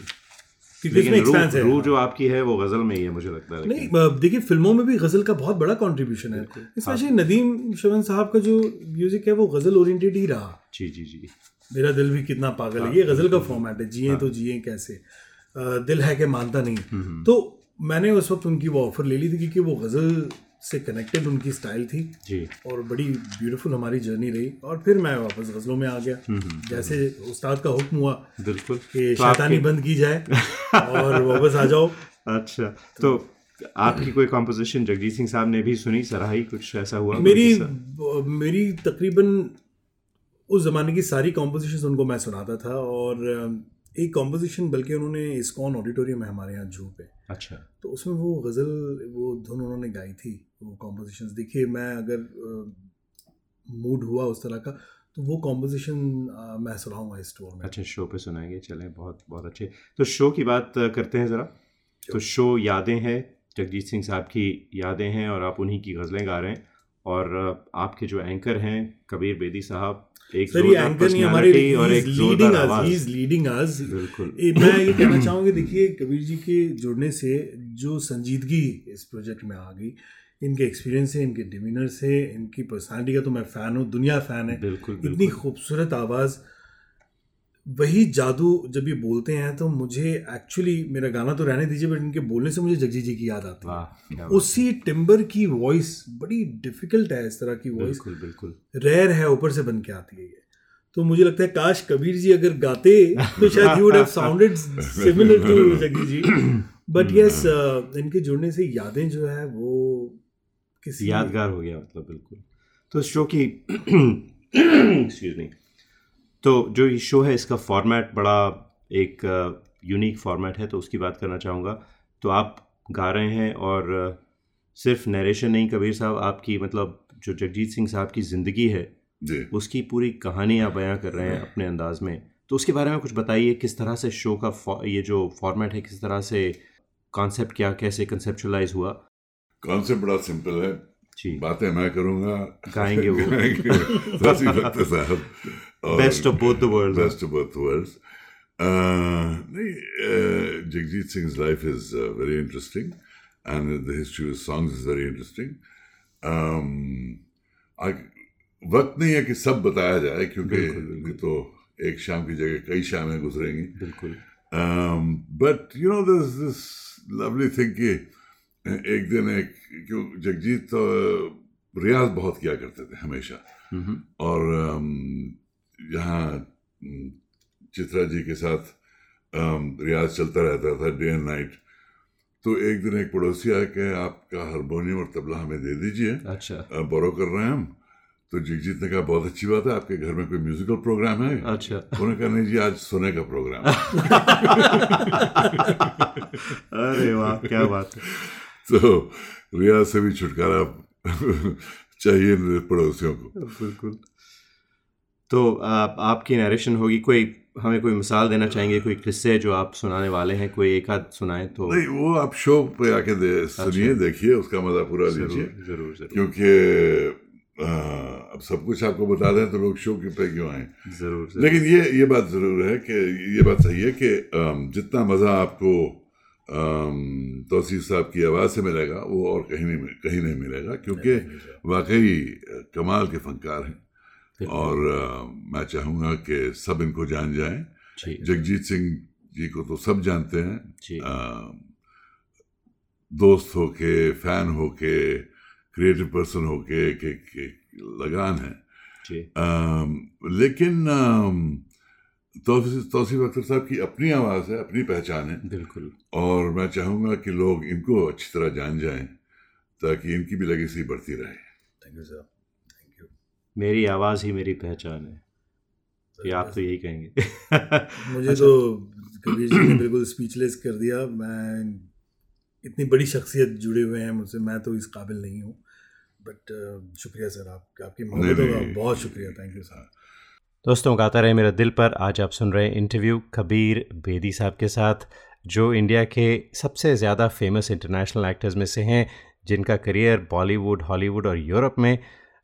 क्योंकि एक्सपेंस
जो आपकी है वो गज़ल में ही है मुझे लगता है
नहीं देखिए फ़िल्मों में भी गज़ल का बहुत बड़ा कंट्रीब्यूशन है। स्पेशली नदीम शवन साहब का जो म्यूज़िक है वो गज़ल ओरिएंटेड ही रहा।
जी जी जी।
मेरा दिल भी कितना पागल है। ये गज़ल का फॉर्मेट है। जिए तो जिए कैसे। दिल है कि मानता नहीं। तो मैंने उस वक्त उनकी वो ऑफ़र ले ली थी क्योंकि वो गज़ल से कनेक्टेड उनकी स्टाइल थी।
जी।
और बड़ी ब्यूटीफुल हमारी जर्नी रही। और फिर मैं वापस गज़लों में आ गया। जैसे उस्ताद का हुक्म हुआ
बिल्कुल।
कि
तो
शैतानी बंद की जाए और वापस आ जाओ।
अच्छा तो आपकी कोई कंपोजिशन जगजीत सिंह साहब ने भी सुनी सराही कुछ ऐसा हुआ?
मेरी मेरी तकरीबन उस ज़माने की सारी कॉम्पोजिशन उनको मैं सुनाता था। और एक कॉम्पोजिशन बल्कि उन्होंने इस्कॉन ऑडिटोरियम है हमारे यहाँ जू पे।
अच्छा।
तो उसमें वो गज़ल वो धुन उन्होंने गाई थी वो कॉम्पोजिशंस देखिए मैं अगर मूड हुआ उस तरह का तो वो कॉम्पोजिशन मैं सुनाऊँगा इस टूर में।
अच्छा शो पे सुनाएँगे। चलें बहुत बहुत अच्छे। तो शो की बात करते हैं ज़रा। तो शो यादें हैं जगजीत सिंह साहब की यादें हैं और आप उन्हीं की गज़लें गा रहे हैं। और आपके जो एंकर हैं कबीर बेदी साहब
सर ये एंकर नहीं हमारे
और एक
leading
us
he is leading us
बिल्कुल।
मैं ये कहना चाहूँगी देखिए कबीर जी के जुड़ने से जो संजीदगी इस प्रोजेक्ट में आ गई इनके एक्सपीरियंस से इनके डिमिनर से इनकी पर्सनालिटी का तो मैं फ़ैन हूँ दुनिया फ़ैन है।
बिल्कुल
इतनी खूबसूरत आवाज़ वही जादू जब ये बोलते हैं तो मुझे एक्चुअली मेरा गाना तो रहने दीजिए बट इनके बोलने से मुझे जगजी जी की याद आती है। उसी टिम्बर की वॉइस बड़ी डिफ़िकल्ट है इस तरह की वॉइस
बिल्कुल बिल्कुल।
रेयर है ऊपर से बन के आती है ये। तो मुझे लगता है काश कबीर जी अगर गाते तो शायद he would have sounded similar to Jaggi ji. But yes इनके जुड़ने से यादें जो है वो किसी
यादगार हो गया मतलब बिल्कुल। तो शो की एक्सक्यूज मी तो जो ये शो है इसका फॉर्मेट बड़ा एक यूनिक फॉर्मेट है तो उसकी बात करना चाहूँगा। तो आप गा रहे हैं और सिर्फ़ नरेशन नहीं कबीर साहब आपकी मतलब जो जगजीत सिंह साहब की ज़िंदगी है
जी।
उसकी पूरी कहानी आप बयां कर रहे हैं अपने अंदाज में। तो उसके बारे में कुछ बताइए किस तरह से शो का ये जो फॉर्मेट है किस तरह से कॉन्सेप्ट क्या कैसे कंसेप्चुलाइज हुआ?
कॉन्सेप्ट बड़ा सिंपल है।
जी।
बातें मैं करूँगा।
गाएँगे वो।
गाएँगे साहब।
Best of both the world
best of both worlds नहीं Jagjit Singh life is very interesting and the history of songs is very interesting वक्त नहीं है कि सब बताया जाए क्योंकि तो एक शाम की जगह कई शामें गुजरेंगी।
बिल्कुल।
But you know this there's this lovely thing कि एक दिन एक क्यों जगजीत तो रियाज बहुत किया करते थे हमेशा। और um, यहाँ चित्रा जी के साथ रियाज चलता रहता था डे एंड नाइट। तो एक दिन एक पड़ोसी आया कि आपका हारमोनियम और तबला हमें दे दीजिए।
अच्छा।
बोरो कर रहे हैं हम। तो जगजीत ने कहा बहुत अच्छी बात है आपके घर में कोई म्यूजिकल प्रोग्राम है?
अच्छा।
उन्होंने कहा नहीं जी आज सोने का प्रोग्राम
अरे वाह क्या बात है।
तो रियाज से भी छुटकारा चाहिए पड़ोसियों को।
बिल्कुल। तो आप आपकी नरेशन होगी कोई हमें कोई मिसाल देना चाहेंगे कोई किस्से जो आप सुनाने वाले हैं कोई एक आध सुनाए तो?
नहीं वो आप शो पे आके दे, सुनिए देखिए उसका मज़ा पूरा लीजिए।
ज़रूर ज़रूर।
क्योंकि अब सब कुछ आपको बता दें तो लोग शो के पे क्यों आए?
ज़रूर ज़रूर।
लेकिन ये ये बात ज़रूर है कि ये बात सही है कि जितना मज़ा आपको तोसीफ़ साहब की आवाज़ से मिलेगा वो और कहीं नहीं कहीं नहीं मिलेगा क्योंकि वाकई कमाल के फनकार हैं। और मैं चाहूँगा कि सब इनको जान जाएँ। जगजीत सिंह जी को तो सब जानते हैं। अ, दोस्त हो के फ़ैन हो के क्रिएटिव पर्सन हो के के, के लगान है। अम, लेकिन तौसीफ तौसीफ अख्तर साहब की अपनी आवाज़ है अपनी पहचान है।
बिल्कुल।
और मैं चाहूँगा कि लोग इनको अच्छी तरह जान जाएँ ताकि इनकी भी लेगेसी बढ़ती रहे।
थैंक यू सर
मेरी आवाज़ ही मेरी पहचान है। ये आप तो यही कहेंगे।
मुझे तो कबीर जी ने बिल्कुल स्पीचलेस कर दिया। मैं इतनी बड़ी शख्सियत जुड़े हुए हैं मुझसे मैं तो इस काबिल नहीं हूँ। बट शुक्रिया सर आप आपकी
नहीं,
बहुत शुक्रिया थैंक यू सर
दोस्तों गाता रहे मेरा दिल पर। आज आप सुन रहे हैं इंटरव्यू कबीर बेदी साहब के साथ जो इंडिया के सबसे ज़्यादा फ़ेमस इंटरनेशनल एक्टर्स में से हैं जिनका करियर बॉलीवुड हॉलीवुड और यूरोप में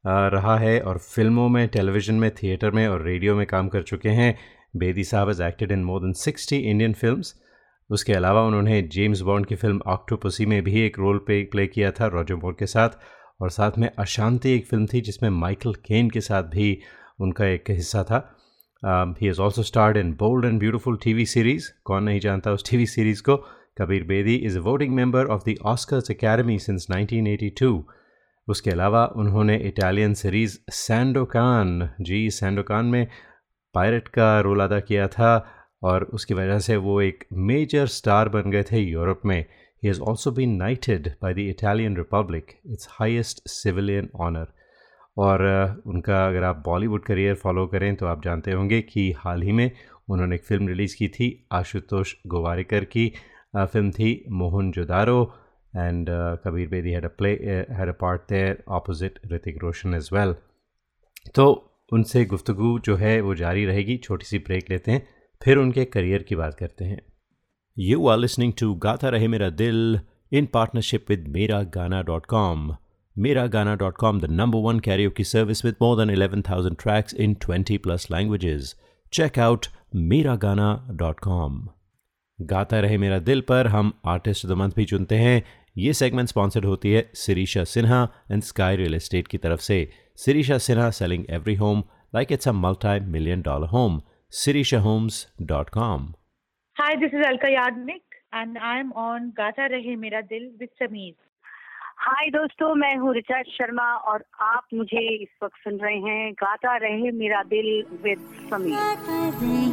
रहा है और फ़िल्मों में, टेलीविज़न में, थिएटर में और रेडियो में काम कर चुके हैं। बेदी साहब is acted in more than sixty Indian films उसके अलावा उन्होंने जेम्स बॉन्ड की फ़िल्म ऑक्टोपसी में भी एक रोल पे प्ले किया था रॉजर मोर के साथ। और साथ में अशांति एक फ़िल्म थी, जिसमें माइकल केन के साथ भी उनका एक हिस्सा था। He is also starred in bold and beautiful TV series कौन नहीं जानता उस टीवी सीरीज़ को? Kabir Bedi is a voting member of the Oscars academy since 1982 उसके अलावा उन्होंने इटालियन सीरीज़ सैंडोकान, जी, सैंडोकान में पायरट का रोल अदा किया था और उसकी वजह से वो एक मेजर स्टार बन गए थे यूरोप में। He has also been knighted by the Italian republic its highest civilian honour और उनका अगर आप बॉलीवुड करियर फॉलो करें तो आप जानते होंगे कि हाल ही में उन्होंने एक फ़िल्म रिलीज़ की थी, आशुतोष गोवारिकर की फ़िल्म थी Mohenjo Daro. And Kabir Bedi had a play had a part there opposite Hrithik Roshan as well तो उनसे गुफ्तगु जो है वो जारी रहेगी छोटी सी ब्रेक लेते हैं फिर उनके करियर की बात करते हैं यू आर लिसनिंग टू गाता रहे मेरा दिल in partnership with Miragana.com. Miragana.com, the number one karaoke service with more than 11,000 tracks in 20 plus languages. Check out Miragana.com. गाता रहे मेरा दिल पर हम आर्टिस्ट ऑफ़ द मंथ भी चुनते हैं ये सेगमेंट स्पॉन्सर्ड होती है Sirisha Sinha and sky real estate की तरफ़ से। Sirisha Sinha selling every home like it's a multi million dollar home sirishahomes.com
Hi, this is Alka Yadnik, and I'm on Gata Rahe Mera Dil with Sameer.
Hi दोस्तों मैं हूँ ऋचा शर्मा और आप मुझे इस वक्त सुन रहे हैं Gata Rahe Mera Dil with Sameer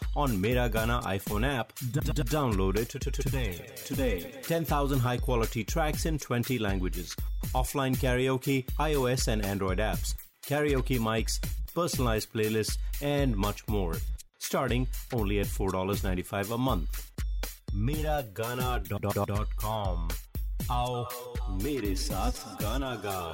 on Mera Gana iPhone app. D- d- download it today. Today, 10,000 high quality tracks in 20 languages. Offline karaoke, iOS and Android apps, karaoke mics, personalized playlists, and much more. Starting only at $4.95 a month. MeraGana.com. Aao, mere saath Gana Gao.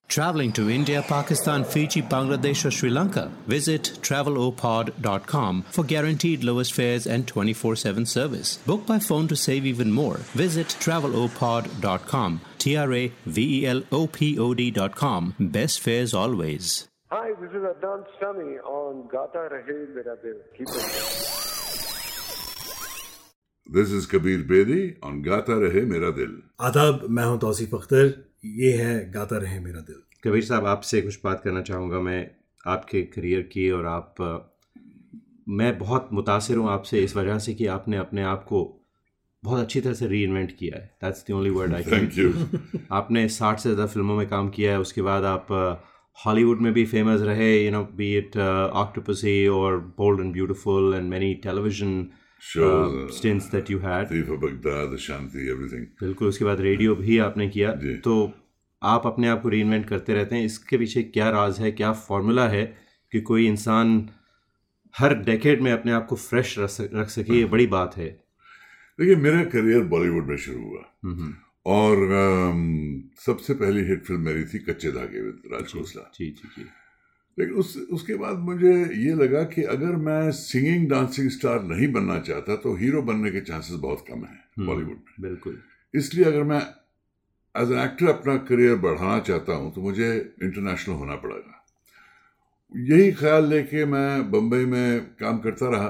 Traveling to India, Pakistan, Fiji, Bangladesh, or Sri Lanka? Visit travelopod.com for guaranteed lowest fares and 24 7 service. Book by phone to save even more. Visit travelopod.com. T R A V E L O P O D.com. Best fares always.
Hi, this is Adnan Sami on Gata Rahe Mera Dil. Keep it.
This is Kabir Bedi on Gata Rahe Mera Dil.
आदाब मैं हूं तौसीफ अख्तर ये है गाता रहे मेरा दिल।
कबीर साहब आपसे कुछ बात करना चाहूँगा। मैं आपके करियर की और आप मैं बहुत मुतासर हूँ आपसे इस वजह से कि आपने अपने आप को बहुत अच्छी तरह से री इन्वेंट किया है। That's the only word I
Thank you.
आपने साठ से ज़्यादा फ़िल्मों में काम किया है। उसके बाद आप हॉलीवुड में भी फ़ेमस रहे you know be it Octopussy और bold and beautiful and many
television uh,
stints that you had
Thief of Baghdad, Shanti, everything.
बिल्कुल उसके बाद रेडियो भी आपने किया। तो आप अपने आप को री करते रहते हैं। इसके पीछे क्या राज है क्या फॉर्मूला है कि कोई इंसान हर डेकेड में अपने आप को फ्रेश रख सके ये बड़ी बात है।
देखिए मेरा करियर बॉलीवुड में शुरू हुआ। और सबसे पहली हिट फ़िल्म मेरी थी कच्चे धागे विद राज खोसला
जी जी जी।
लेकिन उस उसके बाद मुझे ये लगा कि अगर मैं सिंगिंग डांसिंग स्टार नहीं बनना चाहता तो हीरो बनने के चांसेस बहुत कम हैं बॉलीवुड में।
बिल्कुल।
इसलिए अगर मैं एज एन एक्टर अपना करियर बढ़ाना चाहता हूँ तो मुझे इंटरनेशनल होना पड़ेगा। यही ख्याल लेके मैं बम्बई में काम करता रहा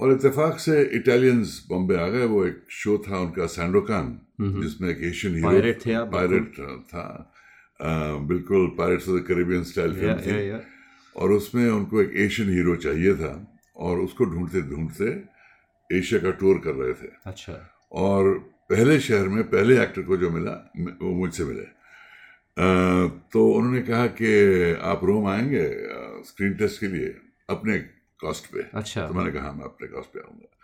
और इतफाक से इटालियंस बॉम्बे आ गए। वो एक शो था उनका सैंडोकान जिसमें एक एशियन हीरो
थे
पायरेट था। अ, बिल्कुल pirates of the Caribbean style
film
थी।
Yeah, yeah.
और उसमें उनको एक एशियन हीरो चाहिए था और उसको ढूंढते ढूंढते एशिया का टूर कर रहे थे।
अच्छा।
और पहले शहर में पहले एक्टर को जो मिला वो मुझसे मिले। अ, तो उन्होंने कहा कि आप रोम आएँगे स्क्रीन टेस्ट के लिए अपने कॉस्ट पे।
अच्छा।
तो मैंने कहा "हाँ, मैं अपने कॉस्ट पे आऊँगा।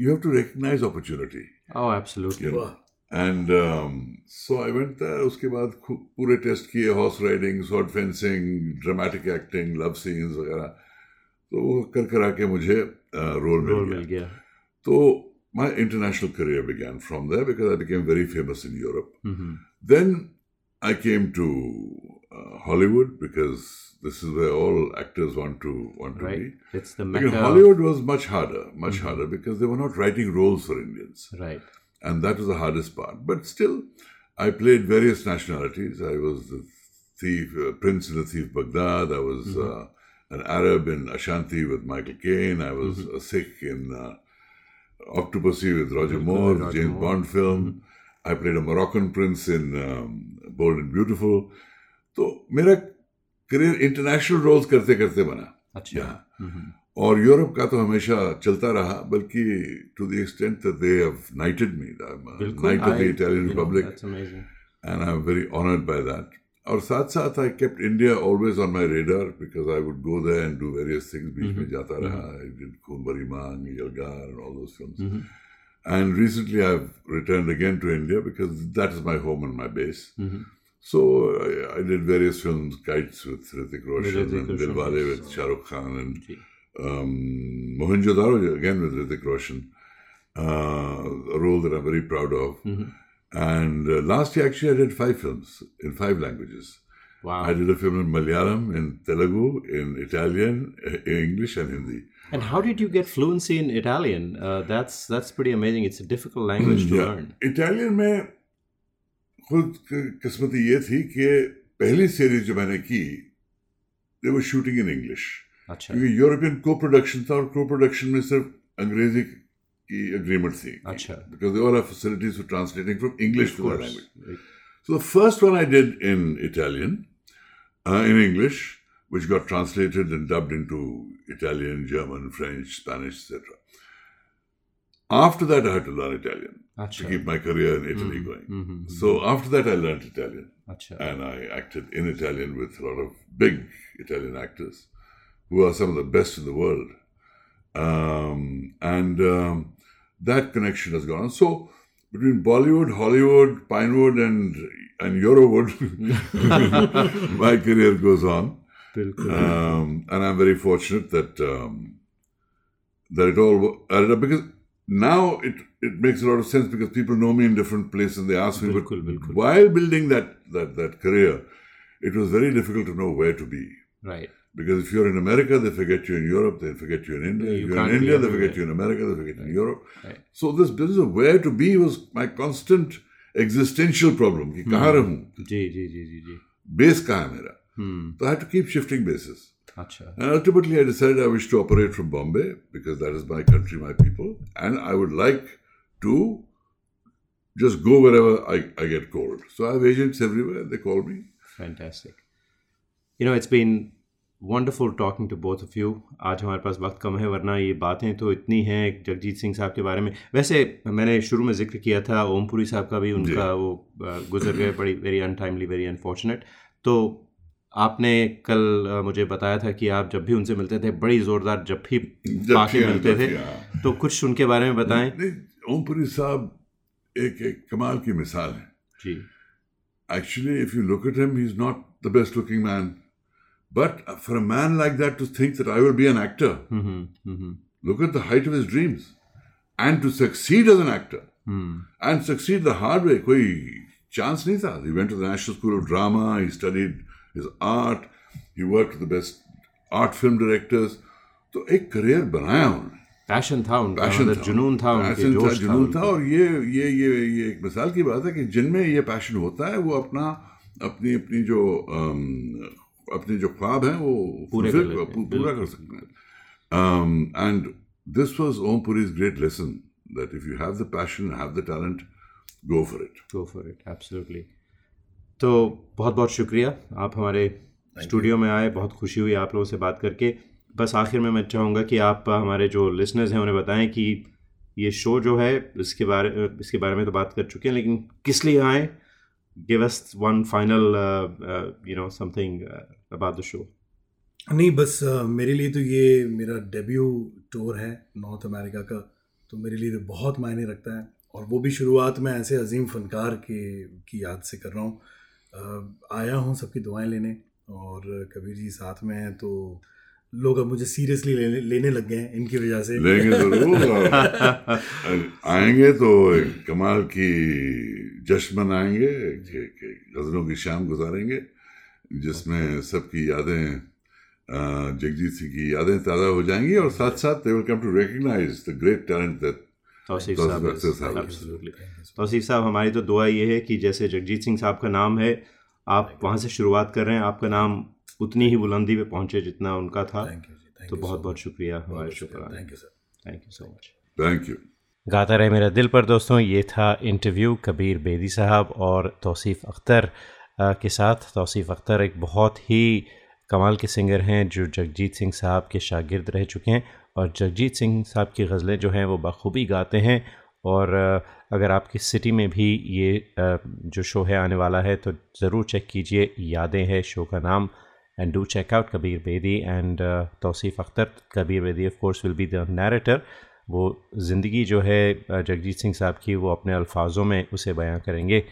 You have to
recognize opportunity
And so I went there उसके बाद खूब पूरे टेस्ट किए horse riding short fencing dramatic acting love scenes वगैरह तो वो कर कर आके मुझे रोल
रोल
मिल
मिल
गया
गया
So my international career began from there because I became very famous in Europe.
Hmm,
Then I came to uh, Hollywood because this is where all actors want to want to
right
be.
It's the
Because
Mecca
Hollywood was much harder, much harder because they were not writing roles for Indians,
right
and that was the hardest part. But still, I played various nationalities. I was the thief, uh, prince in the thief Baghdad. I was uh, an Arab in Ashanti with Michael Caine. I was a Sikh in uh, Octopussy with Roger Moore, the
Roger
James
Moore.
Bond film. I played a Moroccan prince in um, Bold and Beautiful. तो मेरा career international roles करते करते बना
अच्छा
यहाँ और Europe का तो हमेशा चलता रहा बल्कि to the
the
Italian Republic and
I
am very honoured by that और साथ साथ I kept India always on my radar because I would go there and do various things बीच में जाता रहा आई मांग Yalgaar and recently I have again to India because that is my home and my base So I, did various films, kites with Hrithik Roshan and Dilwale with Shah Khan and. um, Mohenjo-daro again with Hrithik Roshan, uh, a role that I'm very proud of. And uh, last year, actually, I did five films in five languages.
wow
I did a film in Malayalam, in Telugu, in Italian, uh, English, and Hindi.
And how did you get fluency in Italian? Uh, that's that's pretty amazing. It's a difficult language to
Yeah.
learn.
Italian में खुद क- किस्मती ये थी कि पहली series जो मैंने की दे वर शूटिंग इन इंग्लिश
अच्छा
क्योंकि यूरोपियन को प्रोडक्शन था और को प्रोडक्शन में सिर्फ अंग्रेजी की एग्रीमेंट थी
अच्छा
because they all have facilities for translating from English
Of
to that
course.
language. So the first one I did in Italian uh, in English, which got translated and dubbed into Italian, German, French, Spanish, etc. After that, I had to learn Italian
Acha.
to keep my career in Italy going.
mhm,
So after that, I learned Italian,
Acha.
and I acted in Italian with a lot of big Italian actors, who are some of the best in the world. Um, and um, that connection has gone on. So between Bollywood, Hollywood, Pinewood, and and Eurowood, my career goes on. Um, and I'm very fortunate that um, that it all added up because now it, it makes a lot of sense because people know me in different places and they ask me,
bilkul,
but
bilkul.
while building that, that, that career, it was very difficult to know where to be.
Right.
Because if you're in America, they forget you in Europe, they forget you in India.
Yeah,
if
you
you're in
can't be
India, they
everywhere.
forget you in America, they forget you in Europe.
Right.
So this business of where to be was my constant existential problem. कि कहाँ रहूं?
जी जी जी जी जी
Base कहाँ है मेरा?
Hmm
So I had to keep shifting bases.
अच्छा
And ultimately, I decided I wish to operate from Bombay because that is my country, my people, and I would like to just go wherever I, I get called. So I have agents everywhere. They call me.
Fantastic you know it's been wonderful talking to both of you आज हमारे पास वक्त कम है वरना ये बातें तो इतनी हैं जगजीत सिंह साहब के बारे में। वैसे मैंने शुरू में ज़िक्र किया था ओमपुरी साहब का भी उनका वो गुजर गए बड़ी वेरी अनटाइमली वेरी अनफॉर्चुनेट तो आपने कल मुझे बताया था कि आप जब भी उनसे मिलते थे बड़ी ज़ोरदार जब भी पाके
हाँ,
मिलते थे
हाँ।
तो कुछ उनके बारे में बताएँ।
ओमपुरी साहब एक एक कमाल की मिसाल है।
जी।
Actually, if you look at him, he's not the best looking man. But for a man like that to think that I will be an actor,
hmm hmm hmm
look at the height of his dreams. And to succeed as an actor,
hmm
and succeed the hard way, कोई chance नहीं था. He went to the National School of Drama, he studied his art, he worked with the best art film directors. तो एक career बनाया उन्होंने
passion था उनका
passion
मतलब जुनून था उनके
पैशन था
जोश
जुनून था
उनका।
और ये ये ये ये एक मिसाल की बात है कि जिनमें ये पैशन होता है वो अपना अपनी अपनी जो अम, अपने जो ख्वाब हैं वो
पूरे कर
पूरा कर सकते हैं। And this was Om Puri's great lesson that if you have the passion have the talent go for it
go for it absolutely तो बहुत बहुत शुक्रिया। आप हमारे स्टूडियो में आए बहुत खुशी हुई आप लोगों से बात करके। बस आखिर में मैं चाहूँगा कि आप हमारे जो लिसनर्स हैं उन्हें बताएँ कि ये शो जो है इसके बारे इसके बारे में तो बात कर चुके हैं लेकिन किस लिए आए? Give us one final you know something about the show
नहीं बस मेरे लिए तो ये मेरा डेब्यू टूर है नॉर्थ अमेरिका का तो मेरे लिए तो बहुत मायने रखता है। और वो भी शुरुआत में ऐसे अजीम फनकार के की याद से कर रहा हूँ। आया हूँ सबकी दुआएँ लेने और कबीर जी साथ में हैं तो लोग अब मुझे सीरियसली लेने लेने लग गए हैं इनकी वजह से।
लेंगे ज़रूर। आएँगे तो कमाल की जश्न मनाएँगे कि, कि गजलों की शाम गुजारेंगे जिसमें सबकी यादें जगजीत सिंह की यादें ताज़ा हो जाएँगी और साथ साथ they will come to recognize the great talent
that
Tauseef
साहब
साहब।
तौसीफ साहब हमारी तो दुआ ये है कि जैसे जगजीत सिंह साहब का नाम है आप वहाँ से शुरुआत कर रहे हैं आपका नाम उतनी ही बुलंदी पे पहुँचे जितना उनका था। तो बहुत बहुत शुक्रिया हमारे शो पर
thank you sir
thank you so much
thank you
Gaata Rahe Mera दिल पर दोस्तों, ये था इंटरव्यू कबीर बेदी साहब और तौसीफ़ अख्तर के साथ। तौसीफ़ अख्तर एक बहुत ही कमाल के सिंगर हैं जो जगजीत सिंह साहब के शागिर्द रह चुके हैं और जगजीत सिंह साहब की गज़लें जो हैं वो बखूबी गाते हैं और अगर आपकी सिटी में भी ये जो शो है आने वाला है तो ज़रूर चेक कीजिए। यादें हैं शो का नाम and do check out Kabir Bedi and Tauseef Akhtar. Kabir Bedi of course will be the narrator वो ज़िंदगी जो है जगजीत सिंह साहब की, वो अपने अल्फाजों में उसे बयां करेंगे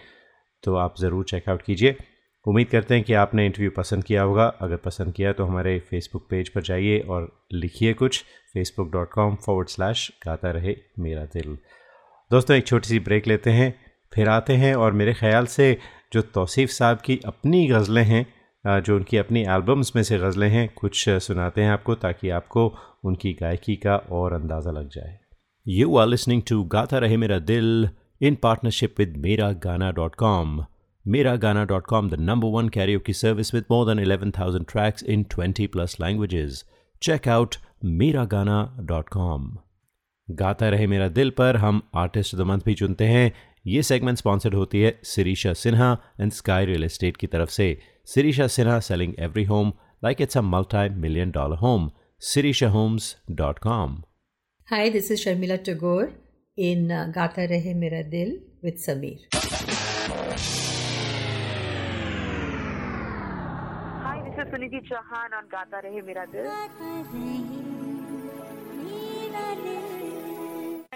तो आप ज़रूर चेकआउट कीजिए। उम्मीद करते हैं कि आपने इंटरव्यू पसंद किया होगा। अगर पसंद किया तो हमारे फेसबुक पेज पर जाइए और लिखिए कुछ। Facebook dot com forward slash Gaata Rahe Mera दिल। दोस्तों, एक छोटी सी ब्रेक लेते हैं, फिर आते हैं और मेरे ख्याल से जो तौसीफ़ साहब की अपनी गज़लें हैं जो उनकी अपनी एल्बम्स में से गज़लें हैं, कुछ सुनाते हैं आपको ताकि आपको उनकी गायकी का और अंदाज़ा लग जाए। यू आर लिसनिंग टू गाता रहे मेरा दिल इन पार्टनरशिप विद मेरा गाना डॉट कॉम मेरा Gaana dot com the number one Cairo की service with more than eleven thousand tracks in twenty plus languages check out मेरा गाना डॉट कॉम गाता रहे मेरा दिल पर हम आर्टिस्ट द मंथ भी चुनते हैं। ये सेगमेंट स्पॉन्सर्ड होती है Sirisha Sinha and Sky Real Estate की तरफ़ से। Sirisha Sinha selling every home like it's a multi-million dollar home. sirishahomes.com.
Hi, this is Sharmila Tagore in uh, Gata Rahe Mera Dil with Sameer.
Hi, this is Suniti Chauhan on Gata Rahe Mera Dil.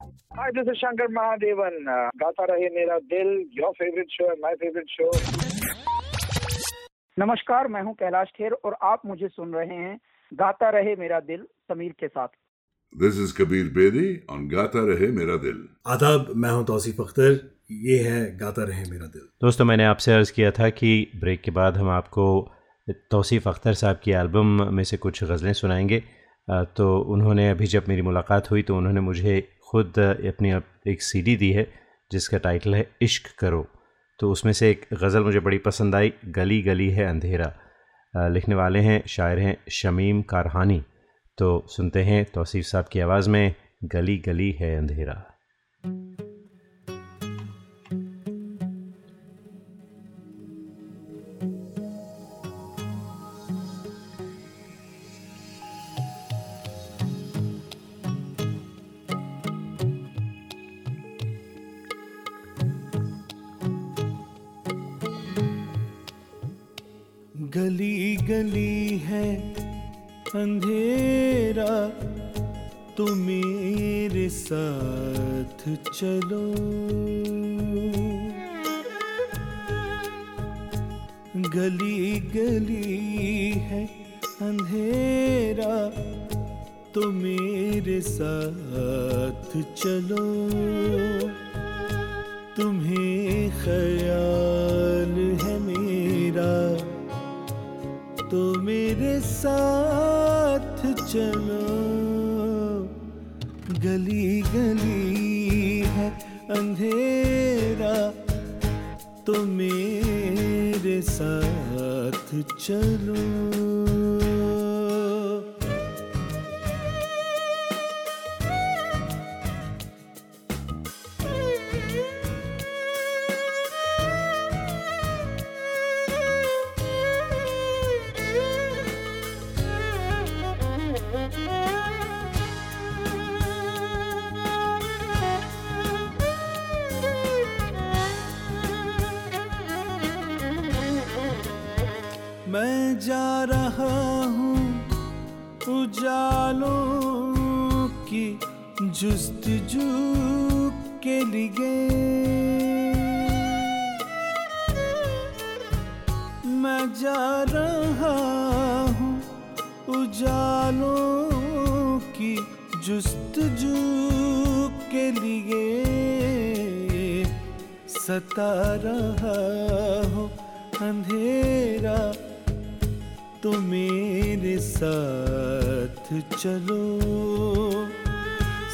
Hi, this is Shankar Mahadevan. Uh, गाता रहे मेरा दिल your favorite show and my favorite show. नमस्कार मैं हूँ कैलाश खेर और आप मुझे सुन रहे हैं गाता रहे मेरा दिल समीर के साथ।
This is Kabir Bedi on गाता रहे मेरा दिल
आदाब मैं हूँ तौसीफ अख्तर। ये है गाता रहे मेरा दिल।
दोस्तों मैंने आपसे अर्ज़ किया था कि ब्रेक के बाद हम आपको तौसीफ़ अख्तर साहब की एल्बम में से कुछ गज़लें सुनाएँगे। तो उन्होंने अभी जब मेरी मुलाकात हुई तो उन्होंने मुझे ख़ुद अपनी एक सीडी दी है, जिसका टाइटल है इश्क करो। तो उसमें से एक गज़ल मुझे बड़ी पसंद आई, गली गली है अंधेरा। लिखने वाले हैं, शायर हैं शमीम कारहानी। तो सुनते हैं तोसीफ़ साहब की आवाज़ में, गली गली है अंधेरा।
गली गली है, अंधेरा तो मेरे साथ चलो। गली गली है, अंधेरा तो मेरे साथ चलो। साथ चलो। गली गली है अंधेरा तो मेरे साथ चलो। उजालों की जुस्तजू के लिए सता रहा हो अंधेरा तो मेरे साथ चलो।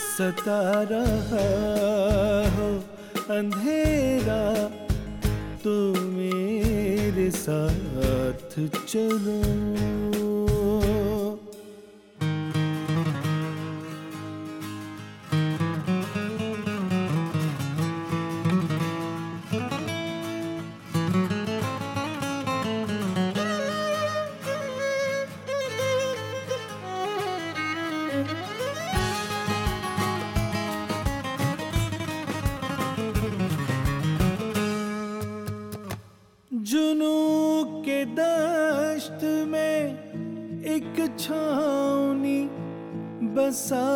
सता रहा हो अंधेरा तो मेरे साथ चलो। एक छावनी बसा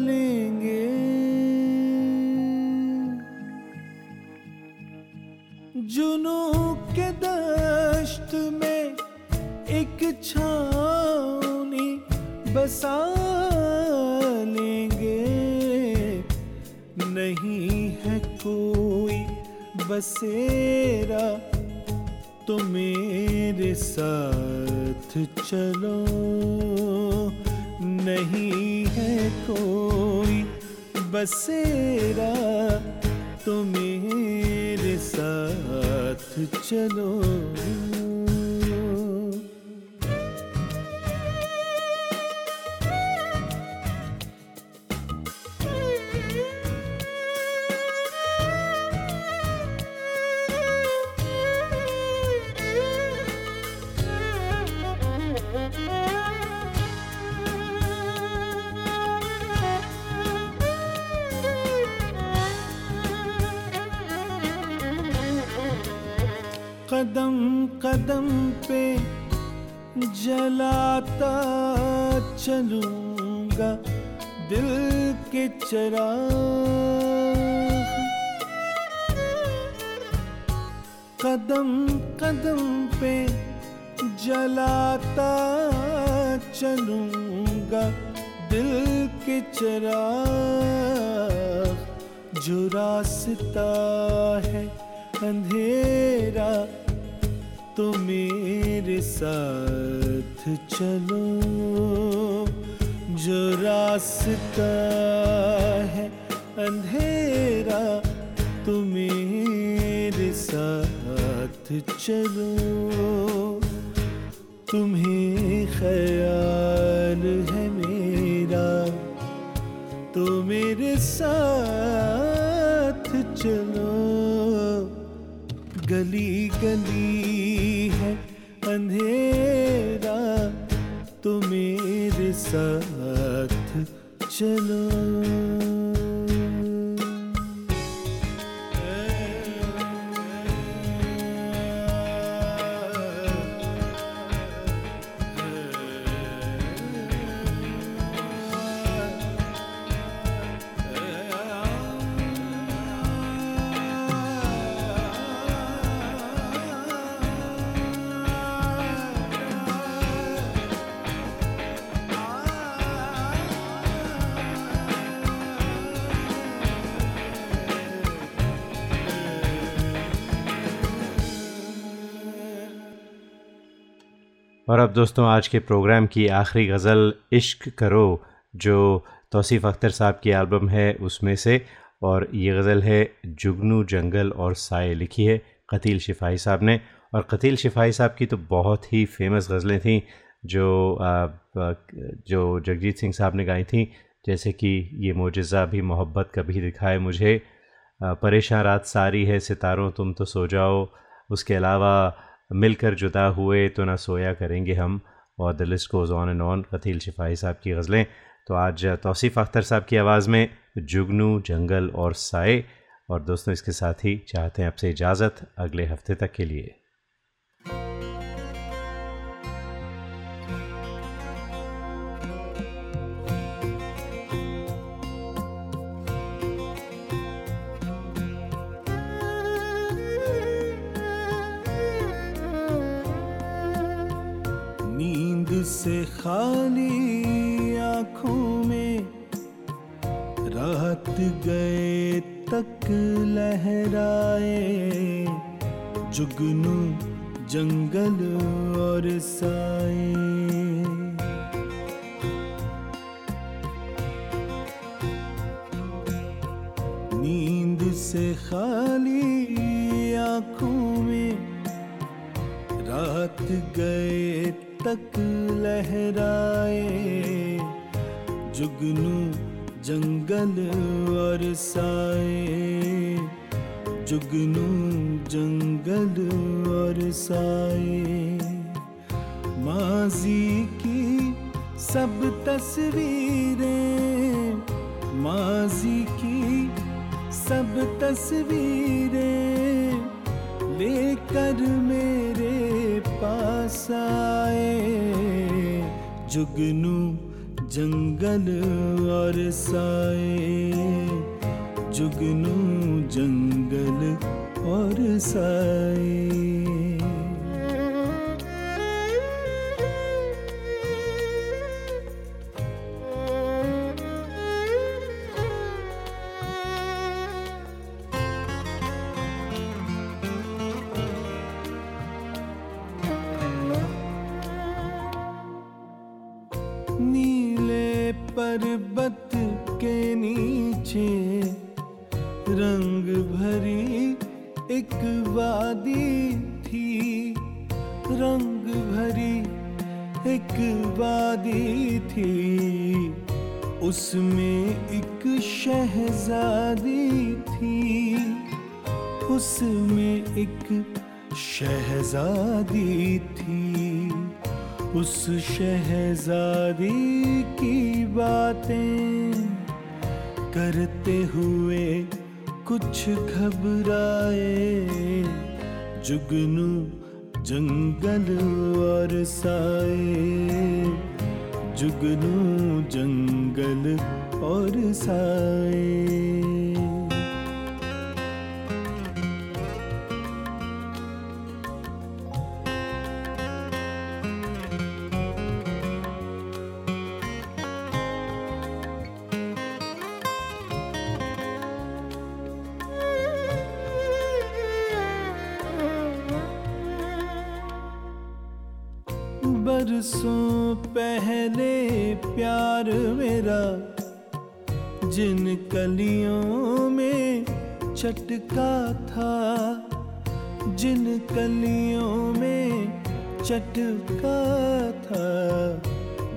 लेंगे। जुनू के दश्त में एक छावनी बसा लेंगे। नहीं है कोई बसेरा तो मेरे साथ चलो। नहीं है कोई बसेरा तो मेरे साथ चलो। जलाता चलूँगा दिल के चरा कदम कदम पे जलाता चलूँगा दिल के चरा जो रास्ता है अंधेरा तो मेरे साथ चलो, जो रास्ता है अंधेरा तो मेरे साथ चलो। तुम्हें ख्याल है मेरा तो मेरे साथ चलो। गली गली अंधेरा तो मेरे साथ चलो।
और अब दोस्तों, आज के प्रोग्राम की आखिरी गज़ल, इश्क करो, जो तौसीफ़ अख्तर साहब की एल्बम है उसमें से। और ये गज़ल है जुगनू जंगल और साय लिखी है कतील शिफाही साहब ने। और कतील शिफाई साहब की तो बहुत ही फ़ेमस गज़लें थीं, जो जो जगजीत सिंह साहब ने गाई थी। जैसे कि ये मोजा भी मोहब्बत कभी दिखाए मुझे। परेशान रात सारी है सितारों, तुम तो सो जाओ। उसके अलावा मिलकर जुदा हुए तो ना सोया करेंगे हम। और the list goes on and on Qateel Shifai साहब की गज़लें। तो आज तौसीफ़ अख्तर साहब की आवाज़ में जुगनू, जंगल और साए। और दोस्तों, इसके साथ ही चाहते हैं आपसे इजाज़त अगले हफ़्ते तक के लिए।
खाली आँखों में रात गए तक लहराए, जुगनू, जंगल और साए। नींद से खाली आँखों में रात गए तक लहराए। जुगनू जंगल और साए। जुगनू जंगल और साए। माजी की सब तस्वीरें। माजी की सब तस्वीरें। लेकर मेरे पास आए जुगनू जंगल और साए। जुगनू जंगल और साए। एक वादी थी, उसमें एक शहजादी थी। उसमें एक शहजादी थी। उस शहजादी की बातें करते हुए कुछ घबराए। जुगनू जंगल और साए। जुगनू जंगल और साए। बरसों पहले प्यार मेरा, जिन कलियों में चटका था, जिन कलियों में चटका था,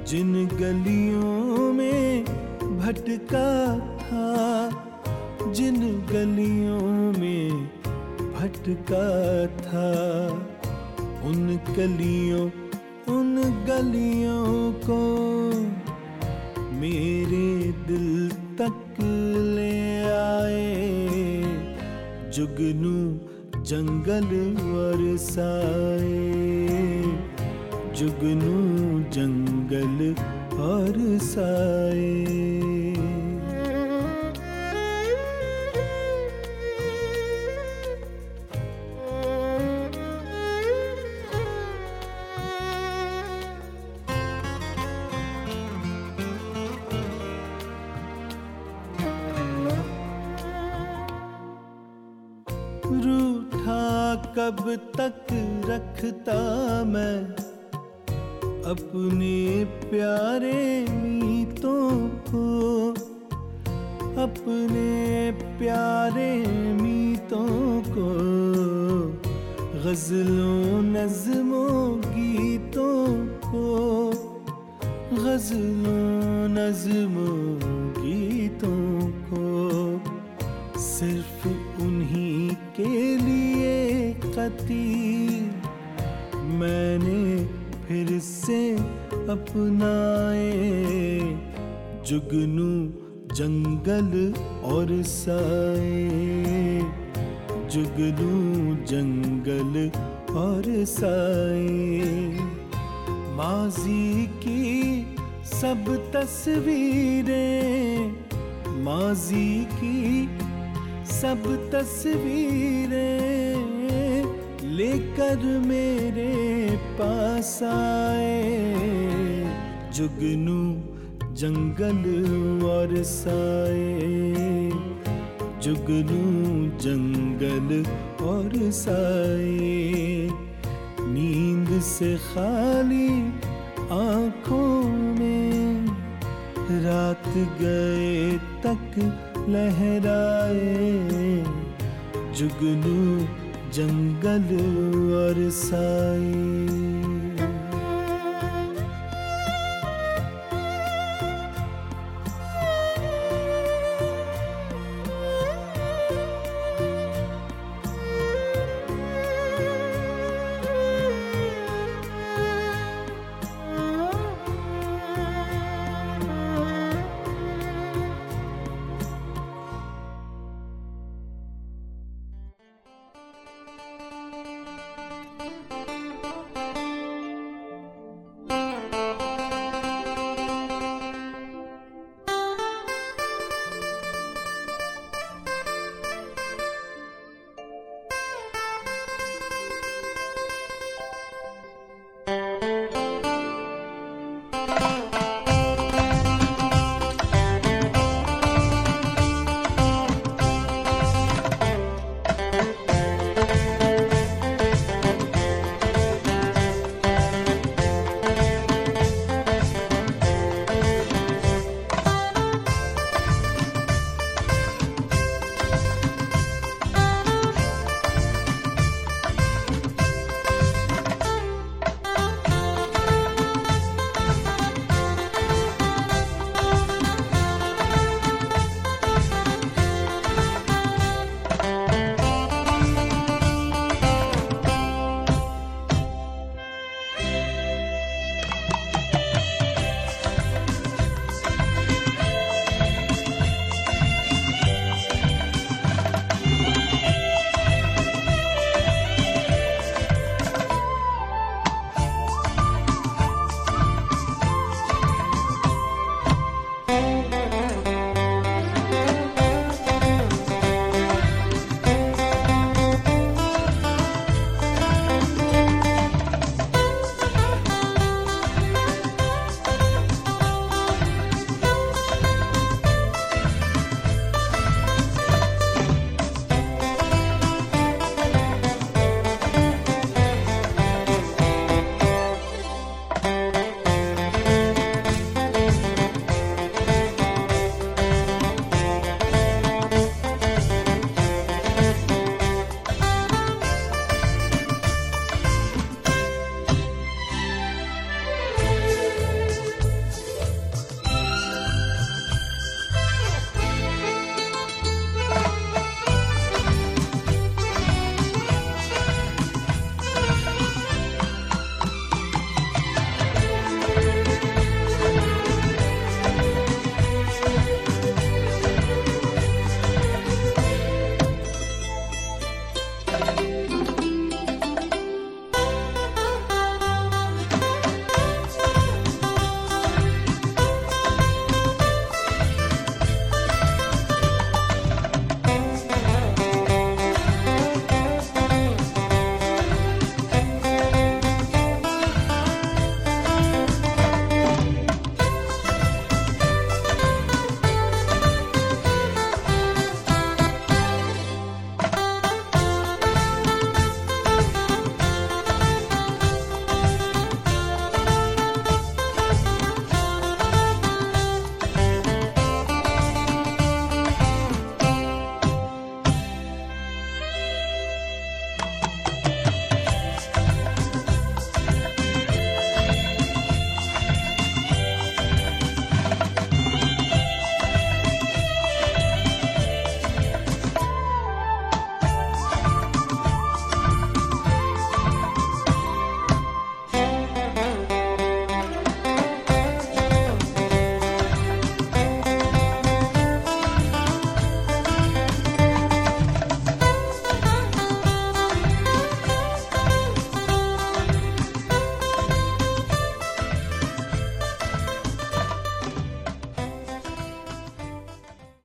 जिन गलियों में भटका था, जिन गलियों में भटका था, उन गलियों जुगनू जंगल और साए जुगनू जंगल और गजलों नज्मों, गीतों को सिर्फ़ उन्हीं के लिए कती। मैंने फिर से अपनाए जुगनू, जंगल और साए। जुगनू, जंगल और साए। माजी की सब तस्वीरें, माजी की सब तस्वीरें लेकर मेरे पास आए। जुगनू, जंगल और साए। जुगनू, जंगल और साए। नींद से खाली आँखों रात गए तक लहराए। जुगनू जंगल और साए।